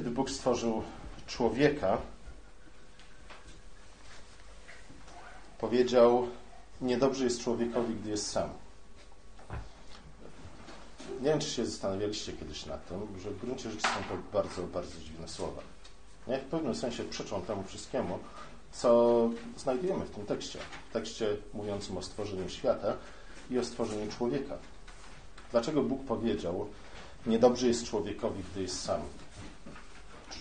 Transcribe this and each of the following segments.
Kiedy Bóg stworzył człowieka, powiedział: Niedobrze jest człowiekowi, gdy jest sam. Nie wiem, czy się zastanawialiście kiedyś nad tym, że w gruncie rzeczy są to bardzo, bardzo dziwne słowa. Nie? W pewnym sensie przeczą temu wszystkiemu, co znajdujemy w tym tekście. W tekście mówiącym o stworzeniu świata i o stworzeniu człowieka. Dlaczego Bóg powiedział, niedobrze jest człowiekowi, gdy jest sam?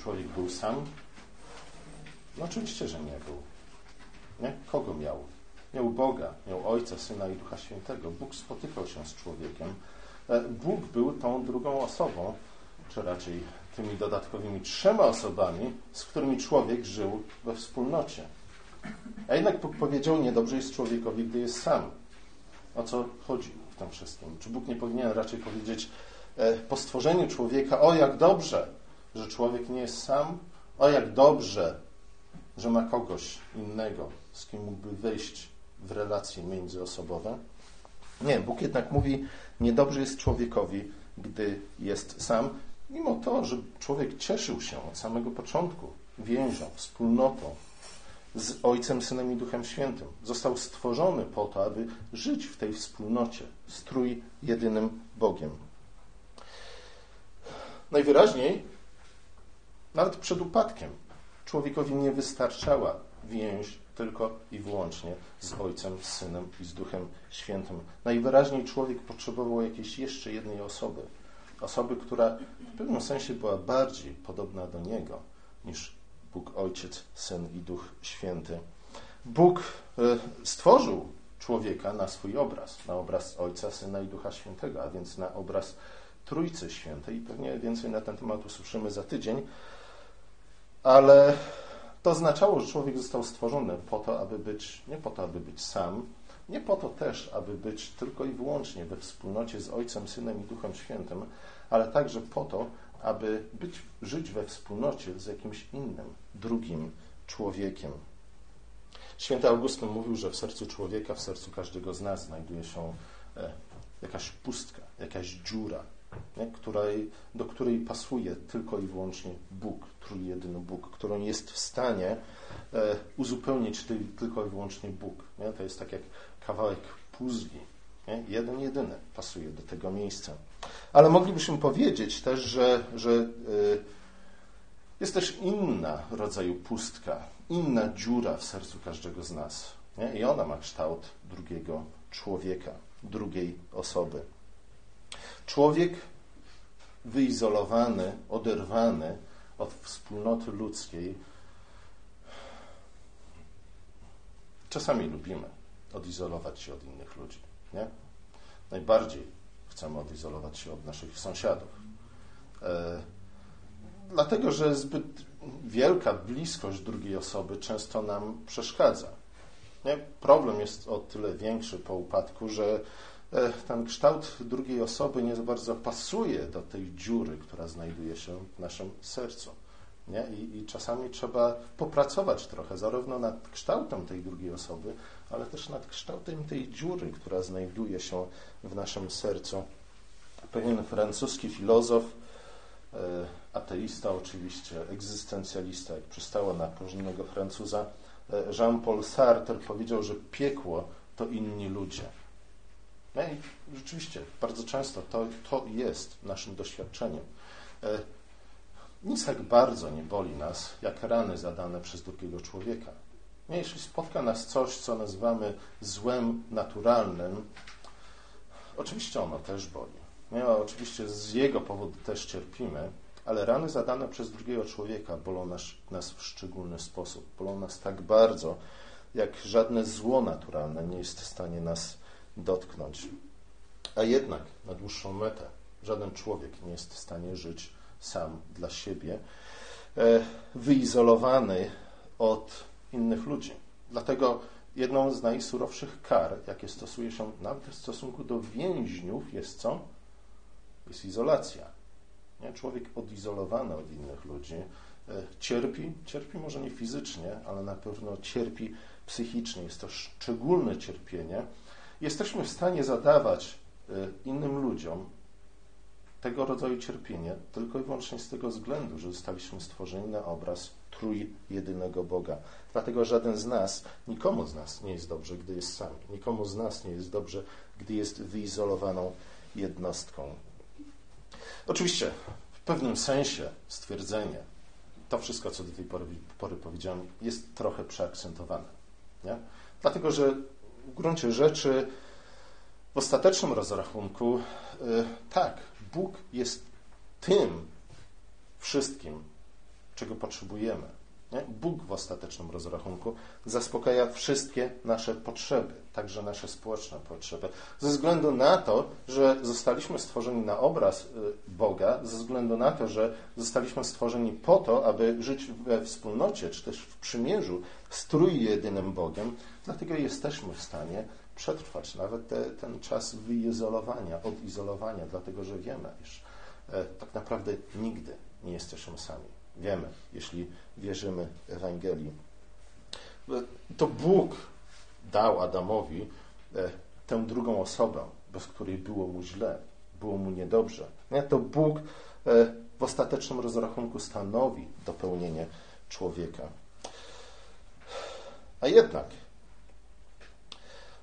Człowiek był sam? No oczywiście, że nie był. Nie? Kogo miał? Miał Boga, miał Ojca, Syna i Ducha Świętego. Bóg spotykał się z człowiekiem. E, Bóg był tą drugą osobą, czy raczej tymi dodatkowymi trzema osobami, z którymi człowiek żył we wspólnocie. A jednak Bóg powiedział, niedobrze jest człowiekowi, gdy jest sam. O co chodzi w tym wszystkim? Czy Bóg nie powinien raczej powiedzieć e, po stworzeniu człowieka, o jak dobrze, że człowiek nie jest sam, o jak dobrze, że ma kogoś innego, z kim mógłby wejść w relacje międzyosobowe? Nie, Bóg jednak mówi, niedobrze jest człowiekowi, gdy jest sam, mimo to, że człowiek cieszył się od samego początku więzią, wspólnotą z Ojcem, Synem i Duchem Świętym. Został stworzony po to, aby żyć w tej wspólnocie, strój jedynym Bogiem. Najwyraźniej, nawet przed upadkiem, człowiekowi nie wystarczała więź tylko i wyłącznie z Ojcem, z Synem i z Duchem Świętym. Najwyraźniej człowiek potrzebował jakiejś jeszcze jednej osoby. Osoby, która w pewnym sensie była bardziej podobna do Niego niż Bóg Ojciec, Syn i Duch Święty. Bóg e, stworzył człowieka na swój obraz, na obraz Ojca, Syna i Ducha Świętego, a więc na obraz Trójcy Świętej. I pewnie więcej na ten temat usłyszymy za tydzień. Ale to oznaczało, że człowiek został stworzony po to, aby być, nie po to, aby być sam, nie po to też, aby być tylko i wyłącznie we wspólnocie z Ojcem, Synem i Duchem Świętym, ale także po to, aby być, żyć we wspólnocie z jakimś innym, drugim człowiekiem. Święty Augustyn mówił, że w sercu człowieka, w sercu każdego z nas znajduje się e, jakaś pustka, jakaś dziura, nie? Której, do której pasuje tylko i wyłącznie Bóg, trójjedyny Bóg, którą jest w stanie e, uzupełnić ty, tylko i wyłącznie Bóg. Nie? To jest tak jak kawałek puzli. Nie? Jeden, jedyny pasuje do tego miejsca. Ale moglibyśmy powiedzieć też, że, że e, jest też inna rodzaju pustka, inna dziura w sercu każdego z nas. Nie? I ona ma kształt drugiego człowieka, drugiej osoby. Człowiek wyizolowany, oderwany od wspólnoty ludzkiej. Czasami lubimy odizolować się od innych ludzi. Nie? Najbardziej chcemy odizolować się od naszych sąsiadów. E, dlatego, że zbyt wielka bliskość drugiej osoby często nam przeszkadza. Nie? Problem jest o tyle większy po upadku, że ten kształt drugiej osoby nie za bardzo pasuje do tej dziury, która znajduje się w naszym sercu. Nie? I, I, czasami trzeba popracować trochę, zarówno nad kształtem tej drugiej osoby, ale też nad kształtem tej dziury, która znajduje się w naszym sercu. Pewien francuski filozof, e, ateista oczywiście, egzystencjalista, jak przystało na porządnego Francuza, e, Jean-Paul Sartre powiedział, że piekło to inni ludzie. I rzeczywiście, bardzo często to, to jest naszym doświadczeniem. E, nic tak bardzo nie boli nas, jak rany zadane przez drugiego człowieka. Nie, jeśli spotka nas coś, co nazywamy złem naturalnym, oczywiście ono też boli. Nie, oczywiście z jego powodu też cierpimy, ale rany zadane przez drugiego człowieka bolą nas, nas w szczególny sposób. Bolą nas tak bardzo, jak żadne zło naturalne nie jest w stanie nas dotknąć. A jednak na dłuższą metę żaden człowiek nie jest w stanie żyć sam dla siebie, e, wyizolowany od innych ludzi. Dlatego jedną z najsurowszych kar, jakie stosuje się nawet w stosunku do więźniów, jest co? Jest izolacja. Nie? Człowiek odizolowany od innych ludzi e, cierpi, cierpi może nie fizycznie, ale na pewno cierpi psychicznie. Jest to szczególne cierpienie, jesteśmy w stanie zadawać y, innym ludziom tego rodzaju cierpienie tylko i wyłącznie z tego względu, że zostaliśmy stworzeni na obraz trójjedynego Boga. Dlatego żaden z nas, nikomu z nas nie jest dobrze, gdy jest sam. Nikomu z nas nie jest dobrze, gdy jest wyizolowaną jednostką. Oczywiście, w pewnym sensie stwierdzenie, to wszystko, co do tej pory, pory powiedziałem, jest trochę przeakcentowane. Nie? Dlatego, że w gruncie rzeczy w ostatecznym rozrachunku y, tak, Bóg jest tym wszystkim, czego potrzebujemy. Nie? Bóg w ostatecznym rozrachunku zaspokaja wszystkie nasze potrzeby, także nasze społeczne potrzeby, ze względu na to, że zostaliśmy stworzeni na obraz y, Boga, ze względu na to, że zostaliśmy stworzeni po to, aby żyć we wspólnocie, czy też w przymierzu z trójjedynym Bogiem, dlatego jesteśmy w stanie przetrwać nawet te, ten czas wyizolowania, odizolowania, dlatego że wiemy, iż e, tak naprawdę nigdy nie jesteśmy sami. Wiemy, jeśli wierzymy Ewangelii. To Bóg dał Adamowi e, tę drugą osobę, bez której było mu źle, było mu niedobrze. To Bóg e, w ostatecznym rozrachunku stanowi dopełnienie człowieka. A jednak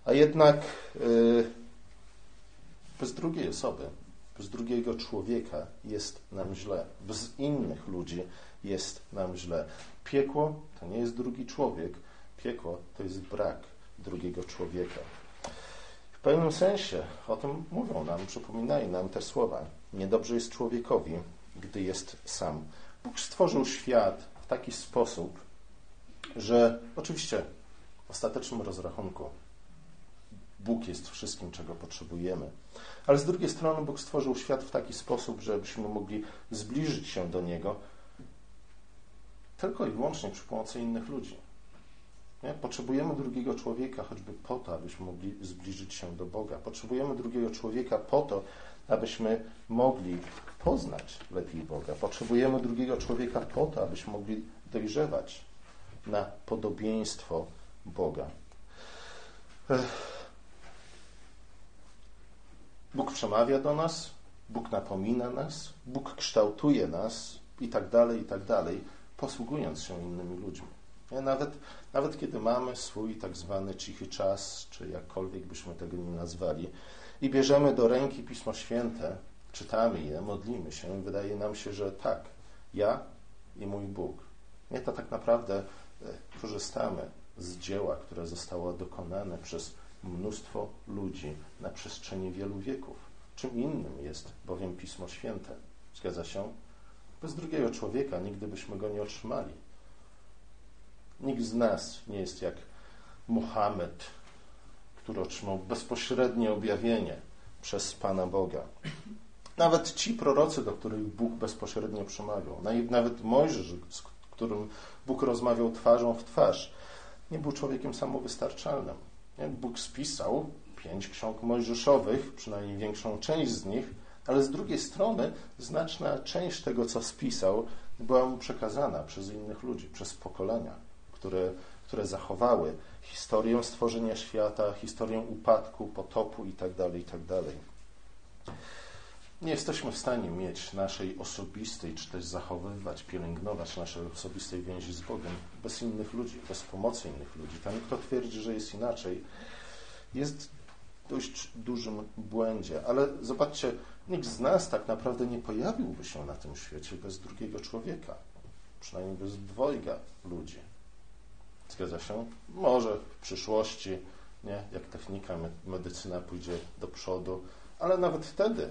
a jednak y, bez drugiej osoby, bez drugiego człowieka jest nam źle. Bez innych ludzi jest nam źle. Piekło to nie jest drugi człowiek. Piekło to jest brak drugiego człowieka. W pewnym sensie o tym mówią nam, przypominają nam te słowa. Niedobrze jest człowiekowi, gdy jest sam. Bóg stworzył świat w taki sposób, że oczywiście w ostatecznym rozrachunku Bóg jest wszystkim, czego potrzebujemy. Ale z drugiej strony Bóg stworzył świat w taki sposób, żebyśmy mogli zbliżyć się do Niego tylko i wyłącznie przy pomocy innych ludzi. Nie? Potrzebujemy drugiego człowieka choćby po to, abyśmy mogli zbliżyć się do Boga. Potrzebujemy drugiego człowieka po to, abyśmy mogli poznać lepiej Boga. Potrzebujemy drugiego człowieka po to, abyśmy mogli dojrzewać na podobieństwo Boga. Ech. Bóg przemawia do nas, Bóg napomina nas, Bóg kształtuje nas i tak dalej, i tak dalej, posługując się innymi ludźmi. Nawet, nawet kiedy mamy swój tak zwany cichy czas, czy jakkolwiek byśmy tego nie nazwali, i bierzemy do ręki Pismo Święte, czytamy je, modlimy się, wydaje nam się, że tak, ja i mój Bóg. Nie to tak naprawdę e, korzystamy z dzieła, które zostało dokonane przez mnóstwo ludzi na przestrzeni wielu wieków. Czym innym jest bowiem Pismo Święte. Zgadza się? Bez drugiego człowieka nigdy byśmy go nie otrzymali. Nikt z nas nie jest jak Muhammad, który otrzymał bezpośrednie objawienie przez Pana Boga. Nawet ci prorocy, do których Bóg bezpośrednio przemawiał, nawet Mojżesz, z którym Bóg rozmawiał twarzą w twarz, nie był człowiekiem samowystarczalnym. Bóg spisał pięć ksiąg mojżeszowych, przynajmniej większą część z nich, ale z drugiej strony znaczna część tego, co spisał, była mu przekazana przez innych ludzi, przez pokolenia, które, które zachowały historię stworzenia świata, historię upadku, potopu itd., tak itd. Nie jesteśmy w stanie mieć naszej osobistej, czy też zachowywać, pielęgnować naszej osobistej więzi z Bogiem bez innych ludzi, bez pomocy innych ludzi. Ten, kto twierdzi, że jest inaczej, jest w dość dużym błędzie. Ale zobaczcie, nikt z nas tak naprawdę nie pojawiłby się na tym świecie bez drugiego człowieka. Przynajmniej bez dwojga ludzi. Zgadza się? Może w przyszłości, nie? jak technika, medycyna pójdzie do przodu, ale nawet wtedy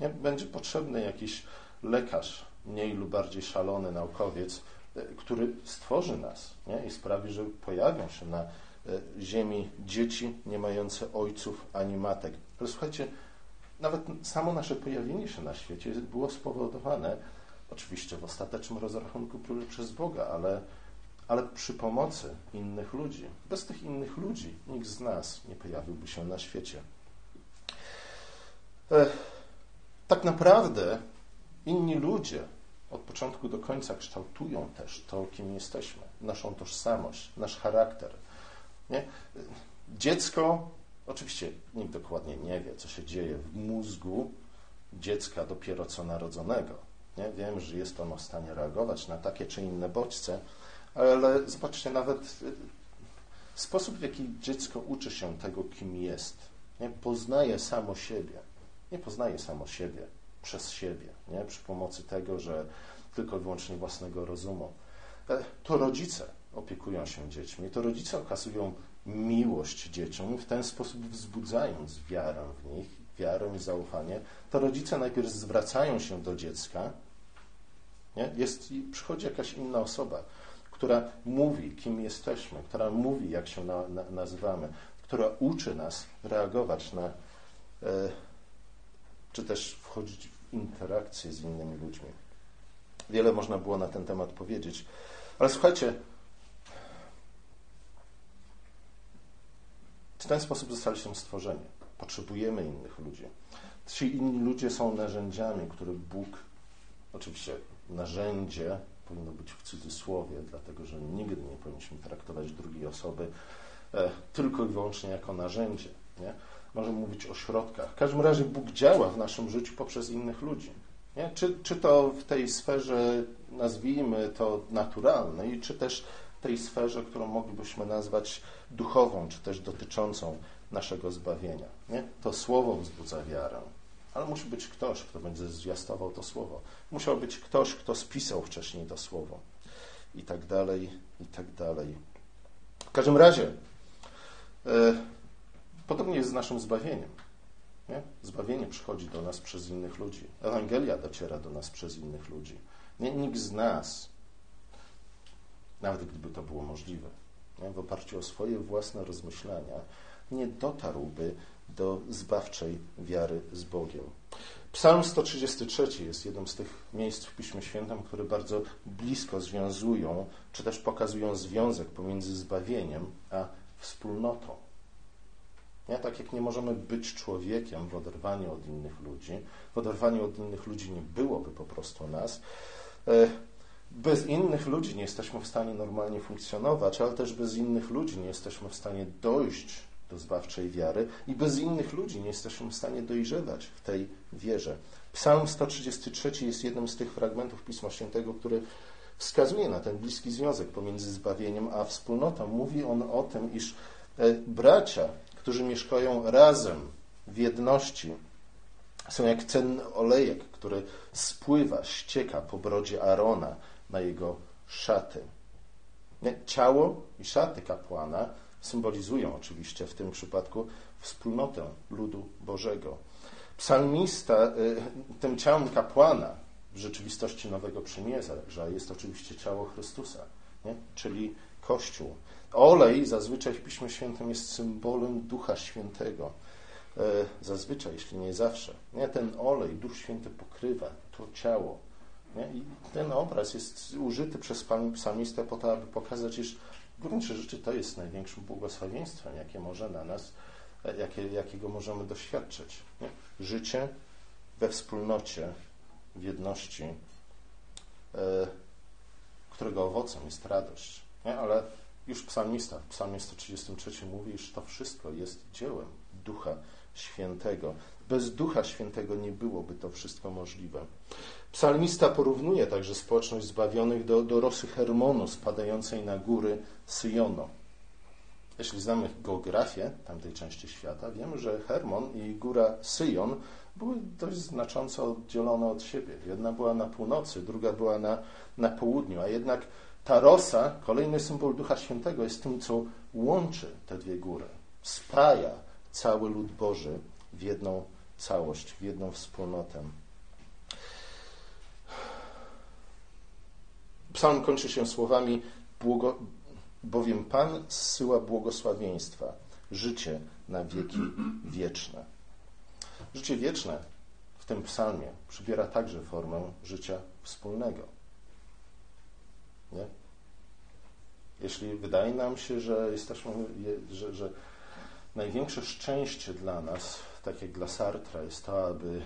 nie? będzie potrzebny jakiś lekarz, mniej lub bardziej szalony naukowiec, e, który stworzy nas nie? i sprawi, że pojawią się na E, ziemi dzieci nie mające ojców ani matek. Ale słuchajcie, nawet samo nasze pojawienie się na świecie było spowodowane oczywiście w ostatecznym rozrachunku przez Boga, ale, ale przy pomocy innych ludzi. Bez tych innych ludzi nikt z nas nie pojawiłby się na świecie. Tak naprawdę inni ludzie od początku do końca kształtują też to, kim jesteśmy, naszą tożsamość, nasz charakter, nie? Dziecko, oczywiście nikt dokładnie nie wie, co się dzieje w mózgu dziecka dopiero co narodzonego. Nie? Wiem, że jest ono w stanie reagować na takie czy inne bodźce, ale zobaczcie, nawet y, sposób, w jaki dziecko uczy się tego, kim jest, nie? poznaje samo siebie. Nie poznaje samo siebie przez siebie, nie? przy pomocy tego, że tylko i wyłącznie własnego rozumu. E, to rodzice opiekują się dziećmi, to rodzice okazują miłość dzieciom, w ten sposób wzbudzając wiarę w nich, wiarę i zaufanie, to rodzice najpierw zwracają się do dziecka, nie? Jest, przychodzi jakaś inna osoba, która mówi, kim jesteśmy, która mówi, jak się na, na, nazywamy, która uczy nas reagować na, e, czy też wchodzić w interakcję z innymi ludźmi. Wiele można było na ten temat powiedzieć, ale słuchajcie, w ten sposób zostaliśmy stworzeni. Potrzebujemy innych ludzi. Ci inni ludzie są narzędziami, które Bóg, oczywiście narzędzie powinno być w cudzysłowie, dlatego że nigdy nie powinniśmy traktować drugiej osoby e, tylko i wyłącznie jako narzędzie. Nie? Możemy mówić o środkach. W każdym razie Bóg działa w naszym życiu poprzez innych ludzi. Nie? Czy, czy to w tej sferze, nazwijmy to naturalnej, czy też w tej sferze, którą moglibyśmy nazwać duchową, czy też dotyczącą naszego zbawienia. Nie? To słowo wzbudza wiarę, ale musi być ktoś, kto będzie zwiastował to słowo. Musiał być ktoś, kto spisał wcześniej to słowo. I tak dalej, i tak dalej. W każdym razie, e, podobnie jest z naszym zbawieniem. Nie? Zbawienie przychodzi do nas przez innych ludzi. Ewangelia dociera do nas przez innych ludzi. Nie, nikt z nas, nawet gdyby to było możliwe, nie? w oparciu o swoje własne rozmyślania, nie dotarłby do zbawczej wiary z Bogiem. Psalm 133 jest jednym z tych miejsc w Piśmie Świętym, które bardzo blisko związują, czy też pokazują związek pomiędzy zbawieniem a wspólnotą. Nie? Tak jak nie możemy być człowiekiem w oderwaniu od innych ludzi, w oderwaniu od innych ludzi nie byłoby po prostu nas. E, bez innych ludzi nie jesteśmy w stanie normalnie funkcjonować, ale też bez innych ludzi nie jesteśmy w stanie dojść do zbawczej wiary i bez innych ludzi nie jesteśmy w stanie dojrzewać w tej wierze. Psalm 133 jest jednym z tych fragmentów Pisma Świętego, który wskazuje na ten bliski związek pomiędzy zbawieniem a wspólnotą. Mówi on o tym, iż e, bracia, którzy mieszkają razem w jedności, są jak cenny olejek, który spływa, ścieka po brodzie Arona na jego szaty. Ciało i szaty kapłana symbolizują oczywiście w tym przypadku wspólnotę ludu Bożego. Psalmista, y, tym ciałem kapłana w rzeczywistości Nowego Przymierza jest oczywiście ciało Chrystusa, nie? czyli Kościół. Olej zazwyczaj w Piśmie Świętym jest symbolem Ducha Świętego. Y, zazwyczaj, jeśli nie zawsze. Nie? Ten olej Duch Święty pokrywa to ciało. Nie? I ten obraz jest użyty przez psalmistę po to, aby pokazać, iż w gruncie rzeczy to jest największym błogosławieństwem, jakie może na nas, e, jakie, jakiego możemy doświadczyć. Nie? Życie we wspólnocie, w jedności, e, którego owocem jest radość. Nie? Ale już psalmista w psalmie 133 mówi, że to wszystko jest dziełem Ducha Świętego. Bez Ducha Świętego nie byłoby to wszystko możliwe. Psalmista porównuje także społeczność zbawionych do, do rosy Hermonu spadającej na góry Syjono. Jeśli znamy geografię tamtej części świata, wiemy, że Hermon i góra Syjon były dość znacząco oddzielone od siebie. Jedna była na północy, druga była na, na południu, a jednak ta rosa, kolejny symbol Ducha Świętego, jest tym, co łączy te dwie góry. Spaja cały lud Boży w jedną całość, w jedną wspólnotę. Psalm kończy się słowami, bowiem Pan zsyła błogosławieństwa, życie na wieki wieczne. Życie wieczne w tym psalmie przybiera także formę życia wspólnego. Nie? Jeśli wydaje nam się, że jesteśmy, że, że największe szczęście dla nas, tak jak dla Sartra, jest to, aby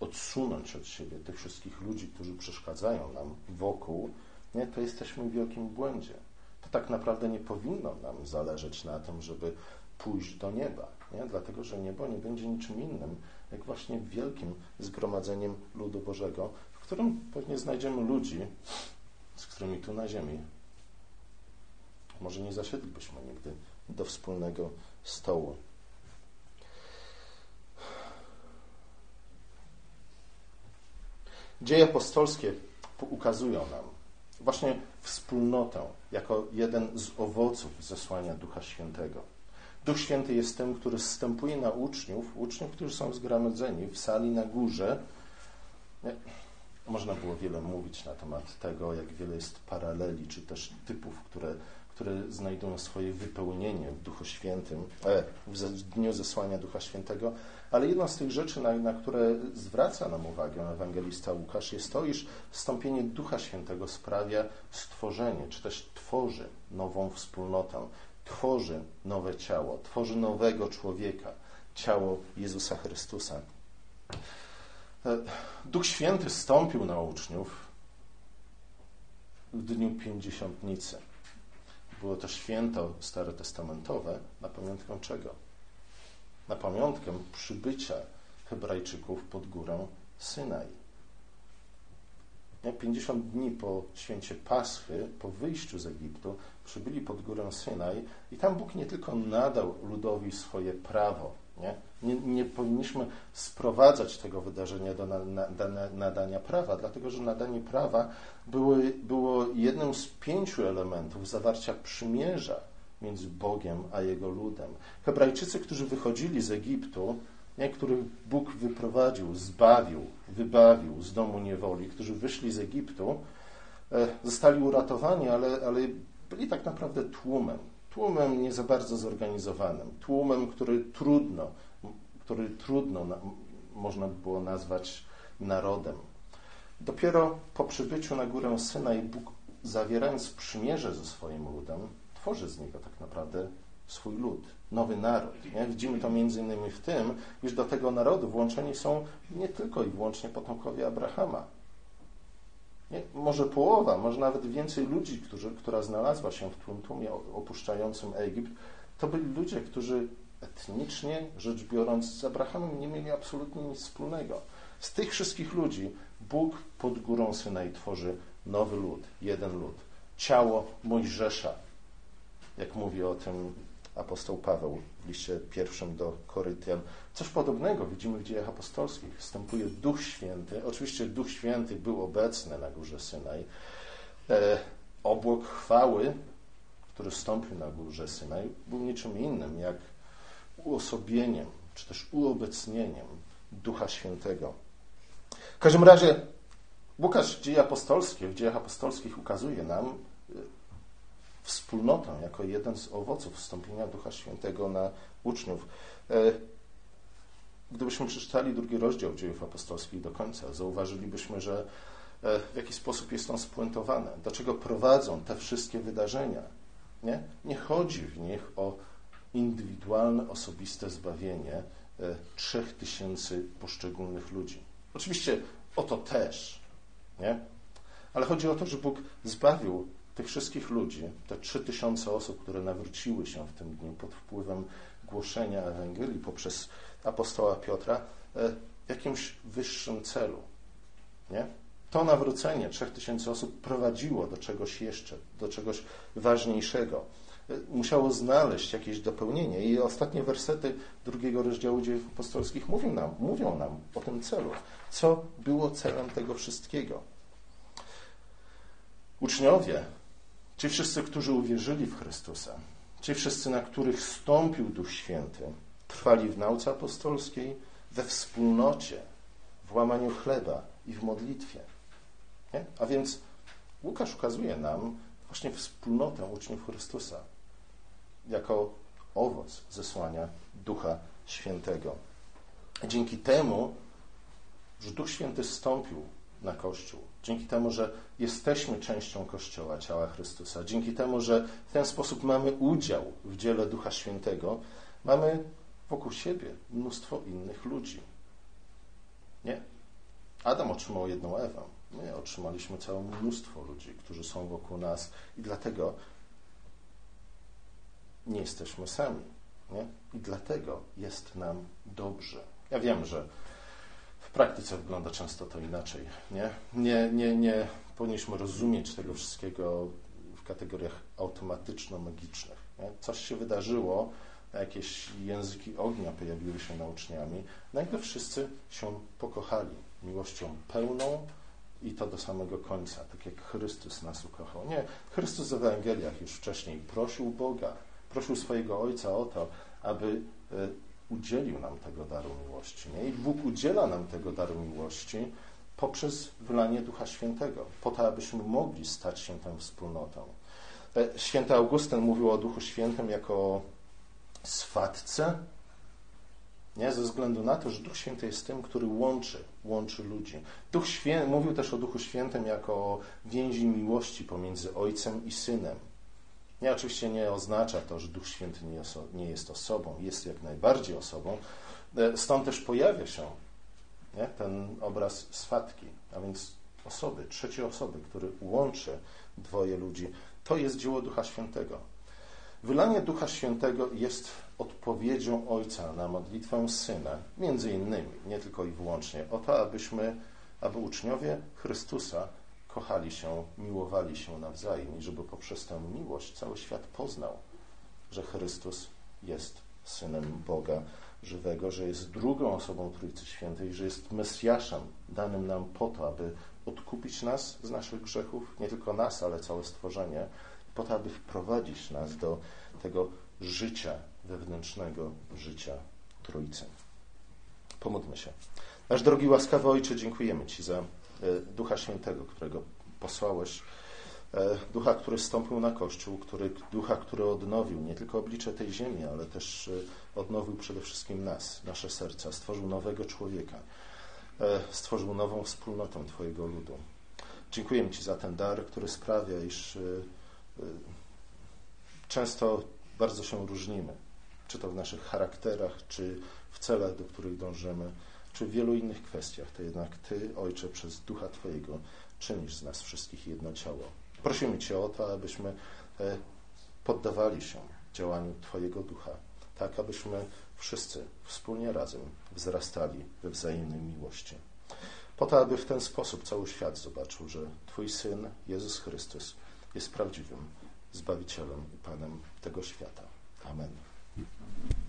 odsunąć od siebie tych wszystkich ludzi, którzy przeszkadzają nam wokół, nie, to jesteśmy w wielkim błędzie. To tak naprawdę nie powinno nam zależeć na tym, żeby pójść do nieba, nie? dlatego że niebo nie będzie niczym innym jak właśnie wielkim zgromadzeniem ludu Bożego, w którym pewnie znajdziemy ludzi, z którymi tu na ziemi może nie zasiedlibyśmy nigdy do wspólnego stołu. Dzieje apostolskie ukazują nam właśnie wspólnotę jako jeden z owoców zesłania Ducha Świętego. Duch Święty jest tym, który zstępuje na uczniów, uczniów, którzy są zgromadzeni w sali na górze. Można było wiele mówić na temat tego, jak wiele jest paraleli, czy też typów, które, które znajdują swoje wypełnienie w Duchu Świętym, e, w dniu zesłania Ducha Świętego, ale jedną z tych rzeczy, na, na które zwraca nam uwagę ewangelista Łukasz, jest to, iż wstąpienie Ducha Świętego sprawia stworzenie, czy też tworzy nową wspólnotę, tworzy nowe ciało, tworzy nowego człowieka, ciało Jezusa Chrystusa. E, Duch Święty stąpił na uczniów w dniu pięćdziesiątnicy. Było to święto starotestamentowe na pamiątkę czego? Na pamiątkę przybycia Hebrajczyków pod górę Synaj. 50 dni po święcie Paschy, po wyjściu z Egiptu, przybyli pod górę Synaj i tam Bóg nie tylko nadał ludowi swoje prawo, nie? Nie, nie powinniśmy sprowadzać tego wydarzenia do na, na, na, nadania prawa, dlatego że nadanie prawa było, było jednym z pięciu elementów zawarcia przymierza między Bogiem a Jego ludem. Hebrajczycy, którzy wychodzili z Egiptu, nie, których Bóg wyprowadził, zbawił, wybawił z domu niewoli, którzy wyszli z Egiptu, e, zostali uratowani, ale, ale byli tak naprawdę tłumem. Tłumem nie za bardzo zorganizowanym, tłumem, który trudno, który trudno na, można by było nazwać narodem. Dopiero po przybyciu na górę Syna i Bóg, zawierając przymierze ze swoim ludem, tworzy z niego tak naprawdę swój lud, nowy naród. Nie? Widzimy to między innymi w tym, iż do tego narodu włączeni są nie tylko i wyłącznie potomkowie Abrahama. Nie? Może połowa, może nawet więcej ludzi, którzy, która znalazła się w tłumie opuszczającym Egipt, to byli ludzie, którzy etnicznie rzecz biorąc z Abrahamem nie mieli absolutnie nic wspólnego. Z tych wszystkich ludzi Bóg pod górą Synaj tworzy nowy lud, jeden lud. Ciało Mojżesza, jak mówi o tym apostoł Paweł w liście pierwszym do Koryntian. Coś podobnego widzimy w dziejach apostolskich. Wstępuje Duch Święty. Oczywiście Duch Święty był obecny na górze Synaj. E, obłok chwały, który wstąpił na górze Synaj, był niczym innym jak uosobieniem, czy też uobecnieniem Ducha Świętego. W każdym razie Łukasz Dzieje Apostolskie, w dziejach apostolskich ukazuje nam wspólnotę jako jeden z owoców wstąpienia Ducha Świętego na uczniów. E, gdybyśmy przeczytali drugi rozdział dziejów apostolskich do końca, zauważylibyśmy, że e, w jaki sposób jest on spuentowane, do czego prowadzą te wszystkie wydarzenia. Nie, nie chodzi w nich o indywidualne, osobiste zbawienie e, trzech tysięcy poszczególnych ludzi. Oczywiście o to też, nie? Ale chodzi o to, że Bóg zbawił tych wszystkich ludzi, te trzy tysiące osób, które nawróciły się w tym dniu pod wpływem głoszenia Ewangelii poprzez apostoła Piotra, e, w jakimś wyższym celu. Nie? To nawrócenie trzech tysięcy osób prowadziło do czegoś jeszcze, do czegoś ważniejszego. E, musiało znaleźć jakieś dopełnienie. I ostatnie wersety drugiego rozdziału dziejów apostolskich mówią nam, mówią nam o tym celu. Co było celem tego wszystkiego? Uczniowie Ci wszyscy, którzy uwierzyli w Chrystusa, ci wszyscy, na których stąpił Duch Święty, trwali w nauce apostolskiej, we wspólnocie, w łamaniu chleba i w modlitwie. Nie? A więc Łukasz ukazuje nam właśnie wspólnotę uczniów Chrystusa jako owoc zesłania Ducha Świętego. Dzięki temu, że Duch Święty stąpił na Kościół. Dzięki temu, że jesteśmy częścią Kościoła, ciała Chrystusa, dzięki temu, że w ten sposób mamy udział w dziele Ducha Świętego, mamy wokół siebie mnóstwo innych ludzi. Nie. Adam otrzymał jedną Ewę. My otrzymaliśmy całe mnóstwo ludzi, którzy są wokół nas i dlatego nie jesteśmy sami. Nie? I dlatego jest nam dobrze. Ja wiem, że w praktyce wygląda często to inaczej. Nie, nie, nie, nie powinniśmy rozumieć tego wszystkiego w kategoriach automatyczno-magicznych. Coś się wydarzyło, jakieś języki ognia pojawiły się na uczniami, nagle wszyscy się pokochali miłością pełną i to do samego końca, tak jak Chrystus nas ukochał. Nie, Chrystus w Ewangeliach już wcześniej prosił Boga, prosił swojego Ojca o to, aby e, udzielił nam tego daru miłości. Nie? I Bóg udziela nam tego daru miłości poprzez wylanie Ducha Świętego, po to, abyśmy mogli stać się tą wspólnotą. E, święty Augustyn mówił o Duchu Świętym jako swatce, nie? ze względu na to, że Duch Święty jest tym, który łączy, łączy ludzi. Duch Święty, mówił też o Duchu Świętym jako więzi miłości pomiędzy Ojcem i Synem. Nie, oczywiście nie oznacza to, że Duch Święty nie jest, osobą, jest jak najbardziej osobą. E, stąd też pojawia się nie? ten obraz swatki, a więc osoby, trzeciej osoby, który łączy dwoje ludzi. To jest dzieło Ducha Świętego. Wylanie Ducha Świętego jest odpowiedzią Ojca na modlitwę Syna, między innymi, nie tylko i wyłącznie, o to, abyśmy, aby uczniowie Chrystusa kochali się, miłowali się nawzajem i żeby poprzez tę miłość cały świat poznał, że Chrystus jest Synem Boga żywego, że jest drugą osobą Trójcy Świętej, że jest Mesjaszem danym nam po to, aby odkupić nas z naszych grzechów, nie tylko nas, ale całe stworzenie, po to, aby wprowadzić nas do tego życia wewnętrznego, życia Trójcy. Pomódlmy się. Nasz drogi łaskawy Ojcze, dziękujemy Ci za Ducha Świętego, którego posłałeś, e, Ducha, który stąpił na Kościół, który, Ducha, który odnowił nie tylko oblicze tej ziemi, ale też e, odnowił przede wszystkim nas, nasze serca, stworzył nowego człowieka, stworzył nową wspólnotę Twojego ludu. Dziękujemy Ci za ten dar, który sprawia, iż często bardzo się różnimy, czy to w naszych charakterach, czy w celach, do których dążymy, czy w wielu innych kwestiach. To jednak Ty, Ojcze, przez Ducha Twojego czynisz z nas wszystkich jedno ciało. Prosimy Cię o to, abyśmy e, poddawali się działaniu Twojego Ducha, tak abyśmy wszyscy wspólnie razem wzrastali we wzajemnej miłości. Po to, aby w ten sposób cały świat zobaczył, że Twój Syn, Jezus Chrystus, jest prawdziwym Zbawicielem i Panem tego świata. Amen.